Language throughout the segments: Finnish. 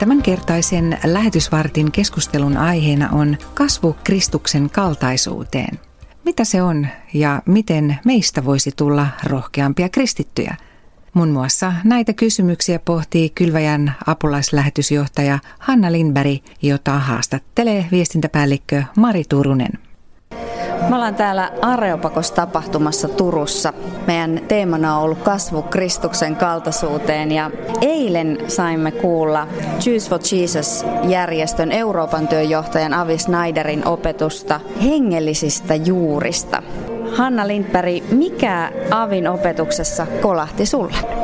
Tämänkertaisen lähetysvartin keskustelun aiheena on kasvu Kristuksen kaltaisuuteen. Mitä se on ja miten meistä voisi tulla rohkeampia kristittyjä? Mun muassa näitä kysymyksiä pohtii Kylväjän apulaislähetysjohtaja Hanna Lindberg, jota haastattelee viestintäpäällikkö Mari Turunen. Me ollaan täällä Areopakos tapahtumassa Turussa. Meidän teemana on ollut kasvu Kristuksen kaltaisuuteen ja eilen saimme kuulla Choose for Jesus-järjestön Euroopan työjohtajan Avi Snyderin opetusta hengellisistä juurista. Hanna Lindberg, mikä Avin opetuksessa kolahti sulle?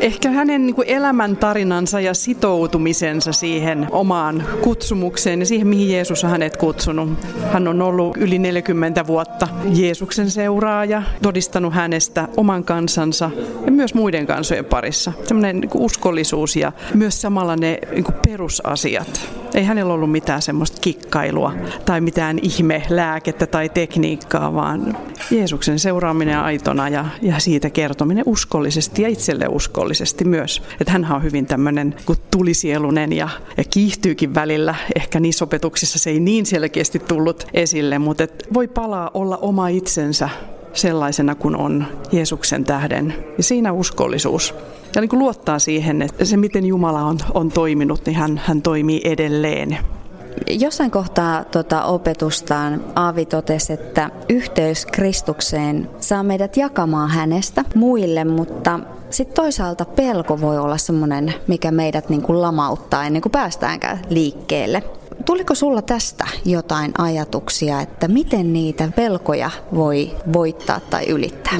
Ehkä hänen niin kuin elämäntarinansa ja sitoutumisensa siihen omaan kutsumukseen ja siihen, mihin Jeesus on hänet kutsunut. Hän on ollut yli 40 vuotta Jeesuksen seuraaja, todistanut hänestä oman kansansa ja myös muiden kansojen parissa. Sellainen niin uskollisuus ja myös samalla ne niin perusasiat. Ei hänellä ollut mitään semmoista kikkailua tai mitään ihme lääkettä tai tekniikkaa, vaan Jeesuksen seuraaminen aitona ja, ja siitä kertominen uskollisesti ja itselle uskollisesti myös. Että hän on hyvin tämmöinen tulisielunen ja, ja kiihtyykin välillä. Ehkä niissä opetuksissa se ei niin selkeästi tullut esille, mutta et voi palaa olla oma itsensä sellaisena kuin on Jeesuksen tähden. Ja siinä uskollisuus. Ja niin kuin luottaa siihen, että se miten Jumala on, on toiminut, niin hän, hän toimii edelleen. Jossain kohtaa tuota opetustaan Aavi totesi, että yhteys Kristukseen saa meidät jakamaan hänestä muille, mutta sitten toisaalta pelko voi olla semmoinen, mikä meidät niin kuin lamauttaa ennen kuin päästäänkään liikkeelle. Tuliko sulla tästä jotain ajatuksia, että miten niitä pelkoja voi voittaa tai ylittää?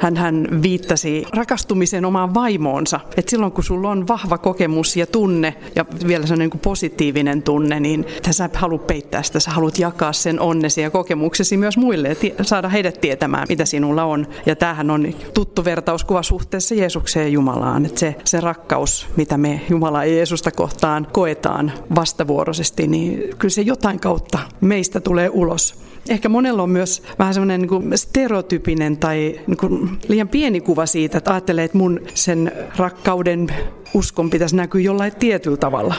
Hän, hän viittasi rakastumisen omaan vaimoonsa. Et silloin kun sulla on vahva kokemus ja tunne ja vielä sellainen niin positiivinen tunne, niin sä haluat peittää sitä, sä haluat jakaa sen onnesi ja kokemuksesi myös muille ja saada heidät tietämään, mitä sinulla on. Ja tämähän on tuttu vertauskuva suhteessa Jeesukseen ja Jumalaan. Että se, se rakkaus, mitä me Jumalaa ja Jeesusta kohtaan koetaan vastavuoroisesti, niin kyllä se jotain kautta meistä tulee ulos ehkä monella on myös vähän semmoinen niin stereotypinen tai niin kuin liian pieni kuva siitä, että ajattelee, että mun sen rakkauden uskon pitäisi näkyä jollain tietyllä tavalla.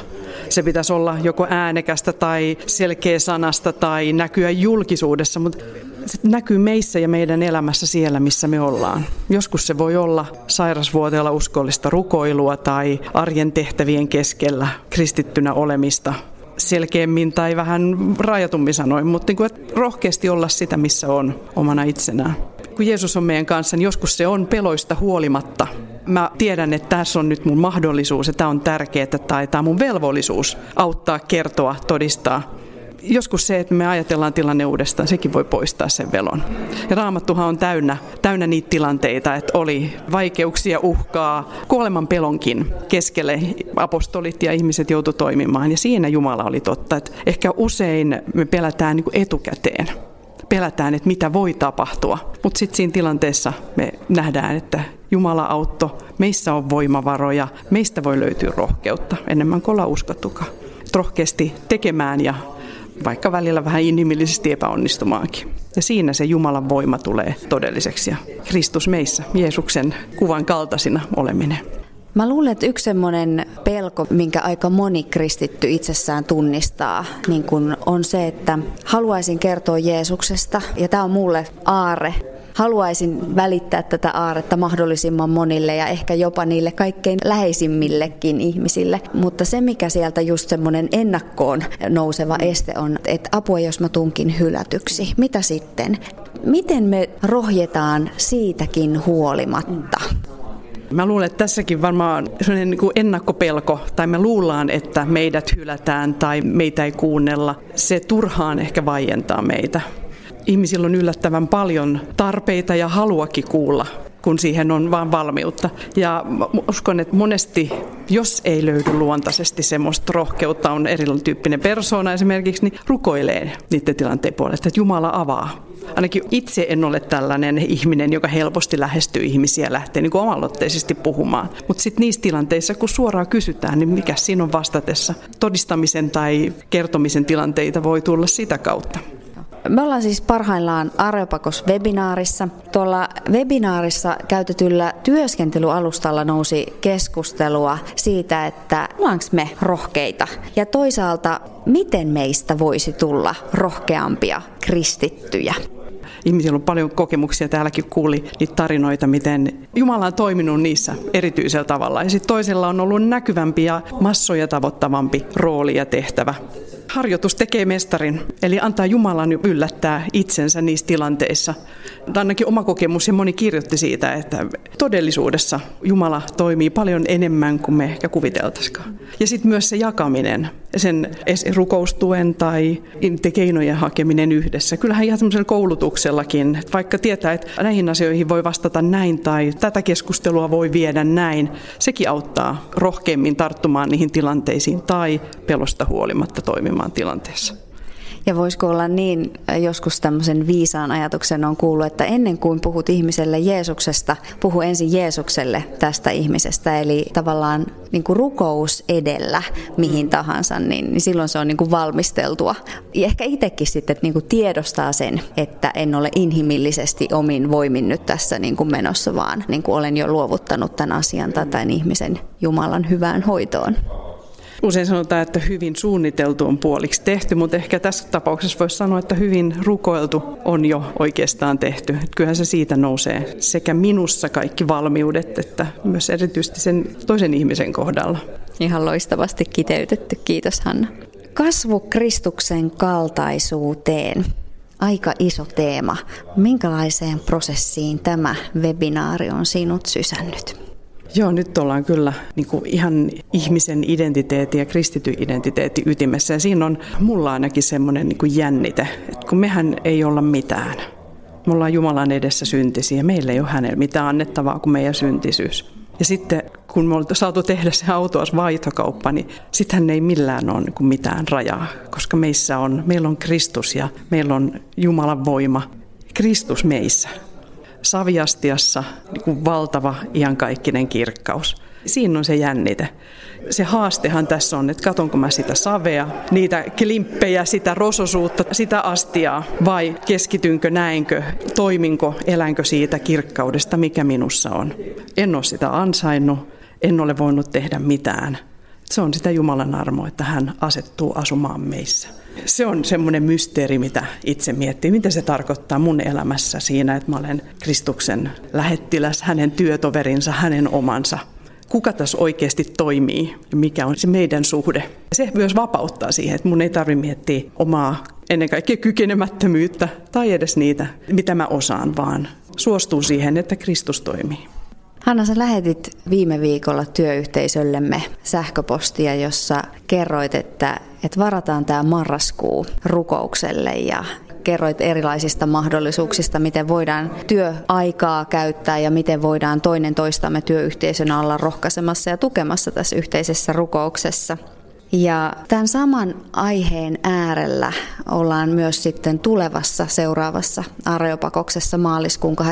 Se pitäisi olla joko äänekästä tai selkeä sanasta tai näkyä julkisuudessa, mutta se näkyy meissä ja meidän elämässä siellä, missä me ollaan. Joskus se voi olla sairasvuoteella uskollista rukoilua tai arjen tehtävien keskellä kristittynä olemista selkeämmin tai vähän rajatummin sanoin, mutta niin kuin, että rohkeasti olla sitä, missä on omana itsenään. Kun Jeesus on meidän kanssa, niin joskus se on peloista huolimatta. Mä tiedän, että tässä on nyt mun mahdollisuus ja tämä on tärkeää tai tämä on mun velvollisuus auttaa, kertoa, todistaa joskus se, että me ajatellaan tilanne uudestaan, sekin voi poistaa sen velon. Ja raamattuhan on täynnä, täynnä niitä tilanteita, että oli vaikeuksia, uhkaa, kuoleman pelonkin keskelle apostolit ja ihmiset joutu toimimaan. Ja siinä Jumala oli totta, että ehkä usein me pelätään niin etukäteen pelätään, että mitä voi tapahtua. Mutta sitten siinä tilanteessa me nähdään, että Jumala autto, meissä on voimavaroja, meistä voi löytyä rohkeutta enemmän kuin ollaan uskottukaan. Rohkeasti tekemään ja vaikka välillä vähän inhimillisesti epäonnistumaankin. Ja siinä se Jumalan voima tulee todelliseksi ja Kristus meissä, Jeesuksen kuvan kaltaisina oleminen. Mä luulen, että yksi semmoinen pelko, minkä aika moni kristitty itsessään tunnistaa, niin kun on se, että haluaisin kertoa Jeesuksesta, ja tämä on mulle aare, haluaisin välittää tätä aaretta mahdollisimman monille ja ehkä jopa niille kaikkein läheisimmillekin ihmisille. Mutta se, mikä sieltä just semmoinen ennakkoon nouseva este on, että apua, jos mä tunkin hylätyksi. Mitä sitten? Miten me rohjetaan siitäkin huolimatta? Mä luulen, että tässäkin varmaan sellainen niin kuin ennakkopelko, tai me luullaan, että meidät hylätään tai meitä ei kuunnella. Se turhaan ehkä vaientaa meitä ihmisillä on yllättävän paljon tarpeita ja haluakin kuulla kun siihen on vain valmiutta. Ja uskon, että monesti, jos ei löydy luontaisesti semmoista rohkeutta, on erityyppinen persoona esimerkiksi, niin rukoilee niiden tilanteen puolesta, että Jumala avaa. Ainakin itse en ole tällainen ihminen, joka helposti lähestyy ihmisiä ja lähtee niin omalotteisesti puhumaan. Mutta sitten niissä tilanteissa, kun suoraan kysytään, niin mikä siinä on vastatessa? Todistamisen tai kertomisen tilanteita voi tulla sitä kautta. Me ollaan siis parhaillaan Areopakos-webinaarissa. Tuolla webinaarissa käytetyllä työskentelyalustalla nousi keskustelua siitä, että ollaanko me rohkeita ja toisaalta miten meistä voisi tulla rohkeampia kristittyjä ihmisillä on paljon kokemuksia, täälläkin kuuli niitä tarinoita, miten Jumala on toiminut niissä erityisellä tavalla. Ja sitten toisella on ollut näkyvämpi ja massoja tavoittavampi rooli ja tehtävä. Harjoitus tekee mestarin, eli antaa Jumalan yllättää itsensä niissä tilanteissa. Ainakin oma kokemus ja moni kirjoitti siitä, että todellisuudessa Jumala toimii paljon enemmän kuin me ehkä kuviteltaisikaan. Ja sitten myös se jakaminen, sen rukoustuen tai keinojen hakeminen yhdessä. Kyllähän ihan semmoisella koulutuksellakin, että vaikka tietää, että näihin asioihin voi vastata näin tai tätä keskustelua voi viedä näin, sekin auttaa rohkeammin tarttumaan niihin tilanteisiin tai pelosta huolimatta toimimaan tilanteessa. Ja voisiko olla niin, joskus tämmöisen viisaan ajatuksen on kuullut, että ennen kuin puhut ihmiselle Jeesuksesta, puhu ensin Jeesukselle tästä ihmisestä. Eli tavallaan niin kuin rukous edellä mihin tahansa, niin, niin silloin se on niin kuin valmisteltua. Ja ehkä itsekin sitten että niin kuin tiedostaa sen, että en ole inhimillisesti omin voimin nyt tässä niin kuin menossa, vaan niin kuin olen jo luovuttanut tämän asian tai tämän ihmisen Jumalan hyvään hoitoon. Usein sanotaan, että hyvin suunniteltu on puoliksi tehty, mutta ehkä tässä tapauksessa voisi sanoa, että hyvin rukoiltu on jo oikeastaan tehty. Kyllähän se siitä nousee sekä minussa kaikki valmiudet, että myös erityisesti sen toisen ihmisen kohdalla. Ihan loistavasti kiteytetty. Kiitos Hanna. Kasvu Kristuksen kaltaisuuteen. Aika iso teema. Minkälaiseen prosessiin tämä webinaari on sinut sysännyt? Joo, nyt ollaan kyllä niin kuin ihan ihmisen identiteetti ja kristity identiteetti ytimessä. Ja siinä on mulla ainakin semmoinen niin kuin jännite, että kun mehän ei olla mitään. Me ollaan Jumalan edessä syntisiä. Meillä ei ole hänellä mitään annettavaa kuin meidän syntisyys. Ja sitten kun me ollaan saatu tehdä se autoas vaihtokauppa, niin sittenhän ei millään ole niin mitään rajaa, koska meissä on, meillä on Kristus ja meillä on Jumalan voima. Kristus meissä saviastiassa niin kuin valtava iankaikkinen kirkkaus. Siinä on se jännite. Se haastehan tässä on, että katonko mä sitä savea, niitä klimppejä, sitä rososuutta, sitä astiaa, vai keskitynkö, näinkö, toiminko, elänkö siitä kirkkaudesta, mikä minussa on. En ole sitä ansainnut, en ole voinut tehdä mitään. Se on sitä Jumalan armoa, että hän asettuu asumaan meissä. Se on semmoinen mysteeri, mitä itse miettii, mitä se tarkoittaa mun elämässä siinä, että mä olen Kristuksen lähettiläs, hänen työtoverinsa, hänen omansa. Kuka tässä oikeasti toimii ja mikä on se meidän suhde. Se myös vapauttaa siihen, että mun ei tarvitse miettiä omaa ennen kaikkea kykenemättömyyttä tai edes niitä, mitä mä osaan, vaan suostuu siihen, että Kristus toimii. Hanna, sä lähetit viime viikolla työyhteisöllemme sähköpostia, jossa kerroit, että, että varataan tämä marraskuu rukoukselle ja kerroit erilaisista mahdollisuuksista, miten voidaan työaikaa käyttää ja miten voidaan toinen toistamme työyhteisönä olla rohkaisemassa ja tukemassa tässä yhteisessä rukouksessa. Ja tämän saman aiheen äärellä ollaan myös sitten tulevassa seuraavassa Areopakoksessa maaliskuun 26-27.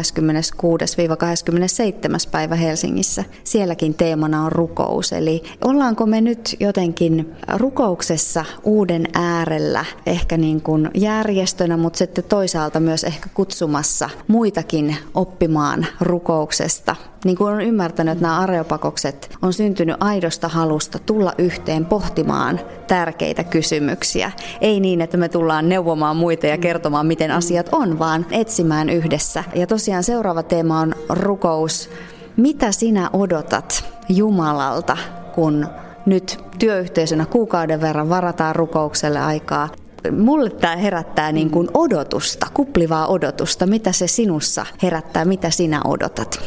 päivä Helsingissä. Sielläkin teemana on rukous. Eli ollaanko me nyt jotenkin rukouksessa uuden äärellä, ehkä niin kuin järjestönä, mutta sitten toisaalta myös ehkä kutsumassa muitakin oppimaan rukouksesta niin kuin olen ymmärtänyt, että nämä areopakokset on syntynyt aidosta halusta tulla yhteen pohtimaan tärkeitä kysymyksiä. Ei niin, että me tullaan neuvomaan muita ja kertomaan, miten asiat on, vaan etsimään yhdessä. Ja tosiaan seuraava teema on rukous. Mitä sinä odotat Jumalalta, kun nyt työyhteisönä kuukauden verran varataan rukoukselle aikaa? Mulle tämä herättää niin kuin odotusta, kuplivaa odotusta. Mitä se sinussa herättää, mitä sinä odotat?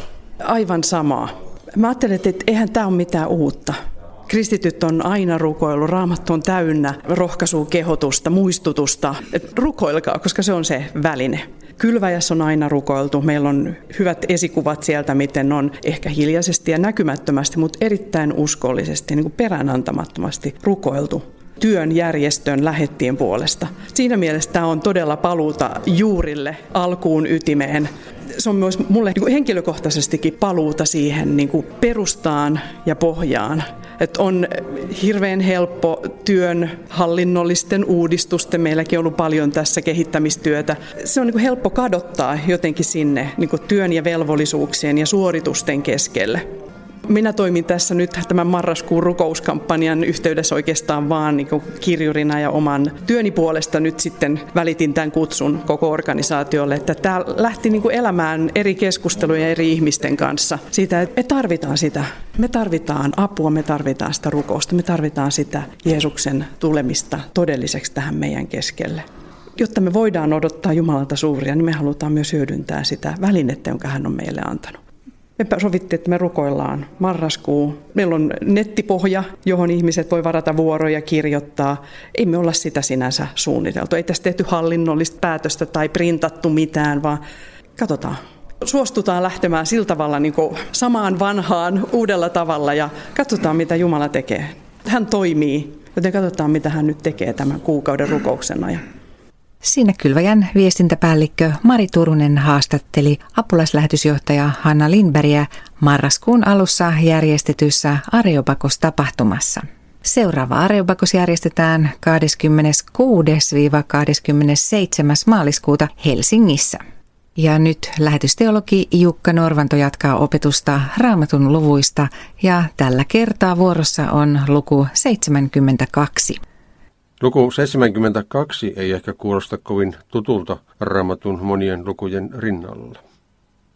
Aivan samaa. Mä ajattelen, että eihän tämä ole mitään uutta. Kristityt on aina rukoillut, raamattu on täynnä rohkaisua, kehotusta, muistutusta. Et rukoilkaa, koska se on se väline. Kylväjässä on aina rukoiltu. Meillä on hyvät esikuvat sieltä, miten on ehkä hiljaisesti ja näkymättömästi, mutta erittäin uskollisesti, niin kuin peräänantamattomasti rukoiltu työn järjestön lähettien puolesta. Siinä mielessä tämä on todella paluuta juurille, alkuun ytimeen. Se on myös mulle niin henkilökohtaisestikin paluuta siihen niin kuin perustaan ja pohjaan. Että on hirveän helppo työn hallinnollisten uudistusten, meilläkin on ollut paljon tässä kehittämistyötä. Se on niin kuin helppo kadottaa jotenkin sinne niin kuin työn ja velvollisuuksien ja suoritusten keskelle. Minä toimin tässä nyt tämän marraskuun rukouskampanjan yhteydessä oikeastaan vaan niin kirjurina ja oman työni puolesta nyt sitten välitin tämän kutsun koko organisaatiolle, että tämä lähti niin kuin elämään eri keskusteluja eri ihmisten kanssa siitä, että me tarvitaan sitä. Me tarvitaan apua, me tarvitaan sitä rukousta, me tarvitaan sitä Jeesuksen tulemista todelliseksi tähän meidän keskelle jotta me voidaan odottaa Jumalalta suuria, niin me halutaan myös hyödyntää sitä välinettä, jonka hän on meille antanut. Me sovittiin, että me rukoillaan marraskuu. Meillä on nettipohja, johon ihmiset voi varata vuoroja kirjoittaa. Ei me olla sitä sinänsä suunniteltu. Ei tässä tehty hallinnollista päätöstä tai printattu mitään, vaan katsotaan. Suostutaan lähtemään sillä tavalla niin samaan vanhaan uudella tavalla ja katsotaan, mitä Jumala tekee. Hän toimii, joten katsotaan, mitä hän nyt tekee tämän kuukauden rukouksen ajan. Siinä Kylväjän viestintäpäällikkö Mari Turunen haastatteli apulaislähetysjohtaja Hanna Lindbergia marraskuun alussa järjestetyssä Areopakos-tapahtumassa. Seuraava Areopakos järjestetään 26-27. maaliskuuta Helsingissä. Ja nyt lähetysteologi Jukka Norvanto jatkaa opetusta raamatun luvuista ja tällä kertaa vuorossa on luku 72. Luku 72 ei ehkä kuulosta kovin tutulta raamatun monien lukujen rinnalla.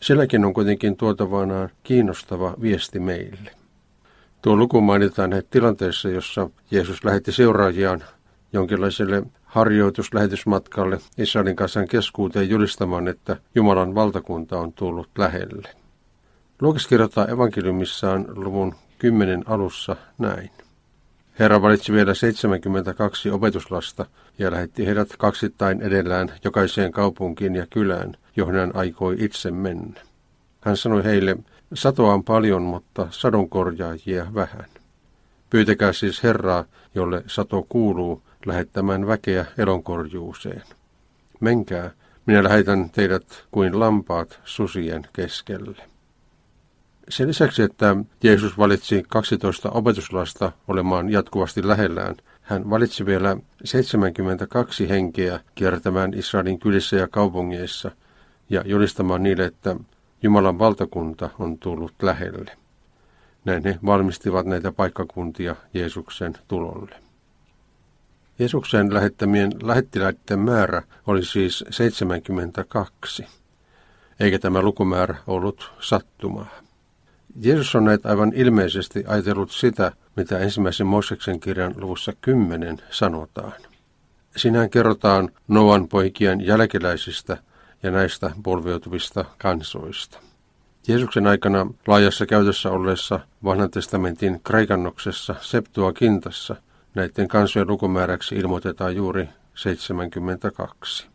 Silläkin on kuitenkin tuotavanaan kiinnostava viesti meille. Tuo luku mainitaan tilanteessa, jossa Jeesus lähetti seuraajiaan jonkinlaiselle harjoituslähetysmatkalle Israelin kansan keskuuteen julistamaan, että Jumalan valtakunta on tullut lähelle. Luokas kirjoittaa evankeliumissaan luvun 10 alussa näin. Herra valitsi vielä 72 opetuslasta ja lähetti heidät kaksittain edellään jokaiseen kaupunkiin ja kylään, johon hän aikoi itse mennä. Hän sanoi heille, satoa on paljon, mutta sadonkorjaajia vähän. Pyytäkää siis Herraa, jolle sato kuuluu, lähettämään väkeä elonkorjuuseen. Menkää, minä lähetän teidät kuin lampaat susien keskelle. Sen lisäksi, että Jeesus valitsi 12 opetuslasta olemaan jatkuvasti lähellään, hän valitsi vielä 72 henkeä kiertämään Israelin kylissä ja kaupungeissa ja julistamaan niille, että Jumalan valtakunta on tullut lähelle. Näin he valmistivat näitä paikkakuntia Jeesuksen tulolle. Jeesuksen lähettämien lähettiläiden määrä oli siis 72, eikä tämä lukumäärä ollut sattumaa. Jeesus on näitä aivan ilmeisesti ajatellut sitä, mitä ensimmäisen Mooseksen kirjan luvussa 10 sanotaan. Sinään kerrotaan Noan poikien jälkeläisistä ja näistä polveutuvista kansoista. Jeesuksen aikana laajassa käytössä olleessa vanhan testamentin kraikannoksessa Septuagintassa näiden kansojen lukumääräksi ilmoitetaan juuri 72.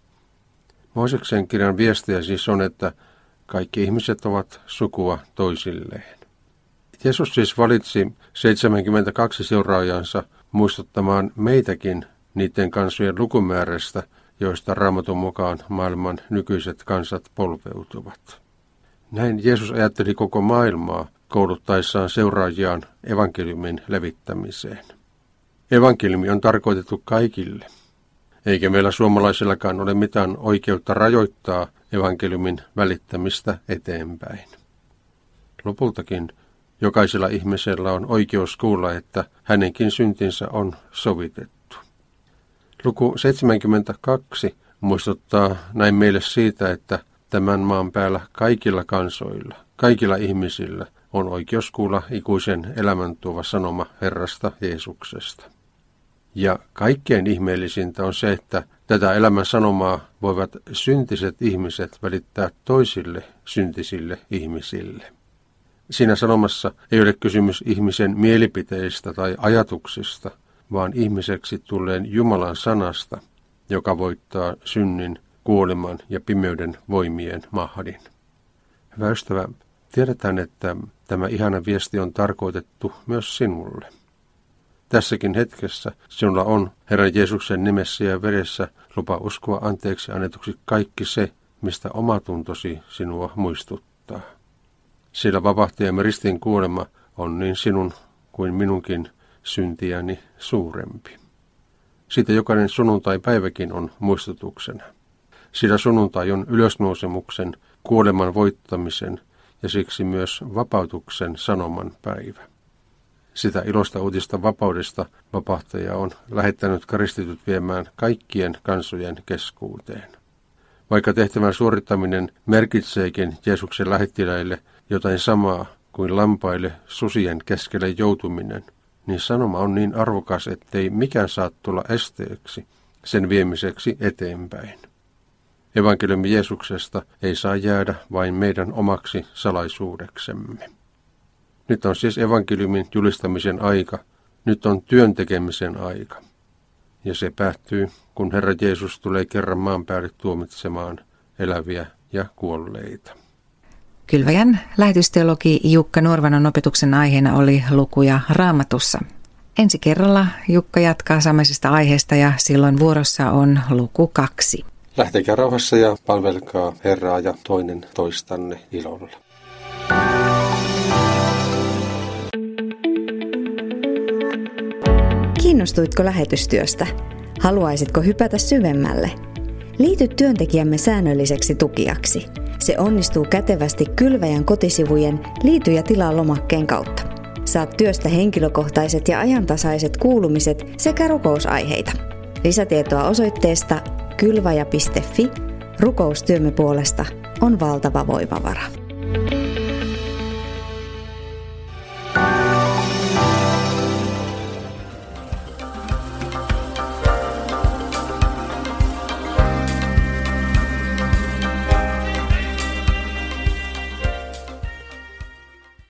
Mooseksen kirjan viestiä siis on, että kaikki ihmiset ovat sukua toisilleen. Jeesus siis valitsi 72 seuraajansa muistuttamaan meitäkin niiden kansojen lukumäärästä, joista raamatun mukaan maailman nykyiset kansat polveutuvat. Näin Jeesus ajatteli koko maailmaa kouluttaessaan seuraajiaan evankeliumin levittämiseen. Evankeliumi on tarkoitettu kaikille, eikä meillä suomalaisillakaan ole mitään oikeutta rajoittaa evankeliumin välittämistä eteenpäin. Lopultakin jokaisella ihmisellä on oikeus kuulla, että hänenkin syntinsä on sovitettu. Luku 72 muistuttaa näin meille siitä, että tämän maan päällä kaikilla kansoilla, kaikilla ihmisillä on oikeus kuulla ikuisen elämän tuova sanoma Herrasta Jeesuksesta. Ja kaikkein ihmeellisintä on se, että tätä elämän sanomaa voivat syntiset ihmiset välittää toisille syntisille ihmisille. Siinä sanomassa ei ole kysymys ihmisen mielipiteistä tai ajatuksista, vaan ihmiseksi tulleen Jumalan sanasta, joka voittaa synnin, kuoleman ja pimeyden voimien mahdin. Hyvä ystävä, tiedetään, että tämä ihana viesti on tarkoitettu myös sinulle. Tässäkin hetkessä sinulla on Herran Jeesuksen nimessä ja veressä lupa uskoa anteeksi annetuksi kaikki se, mistä omatuntosi sinua muistuttaa. Sillä vapahtajamme ristin kuolema on niin sinun kuin minunkin syntiäni suurempi. Siitä jokainen sunnuntai-päiväkin on muistutuksena. Sillä sunnuntai on ylösnousemuksen, kuoleman voittamisen ja siksi myös vapautuksen sanoman päivä. Sitä ilosta uutista vapaudesta vapahtaja on lähettänyt karistitut viemään kaikkien kansojen keskuuteen. Vaikka tehtävän suorittaminen merkitseekin Jeesuksen lähettiläille jotain samaa kuin lampaille susien keskelle joutuminen, niin sanoma on niin arvokas, ettei mikään saa tulla esteeksi sen viemiseksi eteenpäin. Evankeliumi Jeesuksesta ei saa jäädä vain meidän omaksi salaisuudeksemme. Nyt on siis evankeliumin julistamisen aika. Nyt on työn tekemisen aika. Ja se päättyy, kun Herra Jeesus tulee kerran maan päälle tuomitsemaan eläviä ja kuolleita. Kylväjän lähetysteologi Jukka Nuorvanon opetuksen aiheena oli lukuja raamatussa. Ensi kerralla Jukka jatkaa samaisesta aiheesta ja silloin vuorossa on luku kaksi. Lähtekää rauhassa ja palvelkaa Herraa ja toinen toistanne ilolla. Kiinnostuitko lähetystyöstä? Haluaisitko hypätä syvemmälle? Liity työntekijämme säännölliseksi tukijaksi. Se onnistuu kätevästi Kylväjän kotisivujen Liity ja tilaa lomakkeen kautta. Saat työstä henkilökohtaiset ja ajantasaiset kuulumiset sekä rukousaiheita. Lisätietoa osoitteesta kylvaja.fi. Rukoustyömme puolesta on valtava voimavara.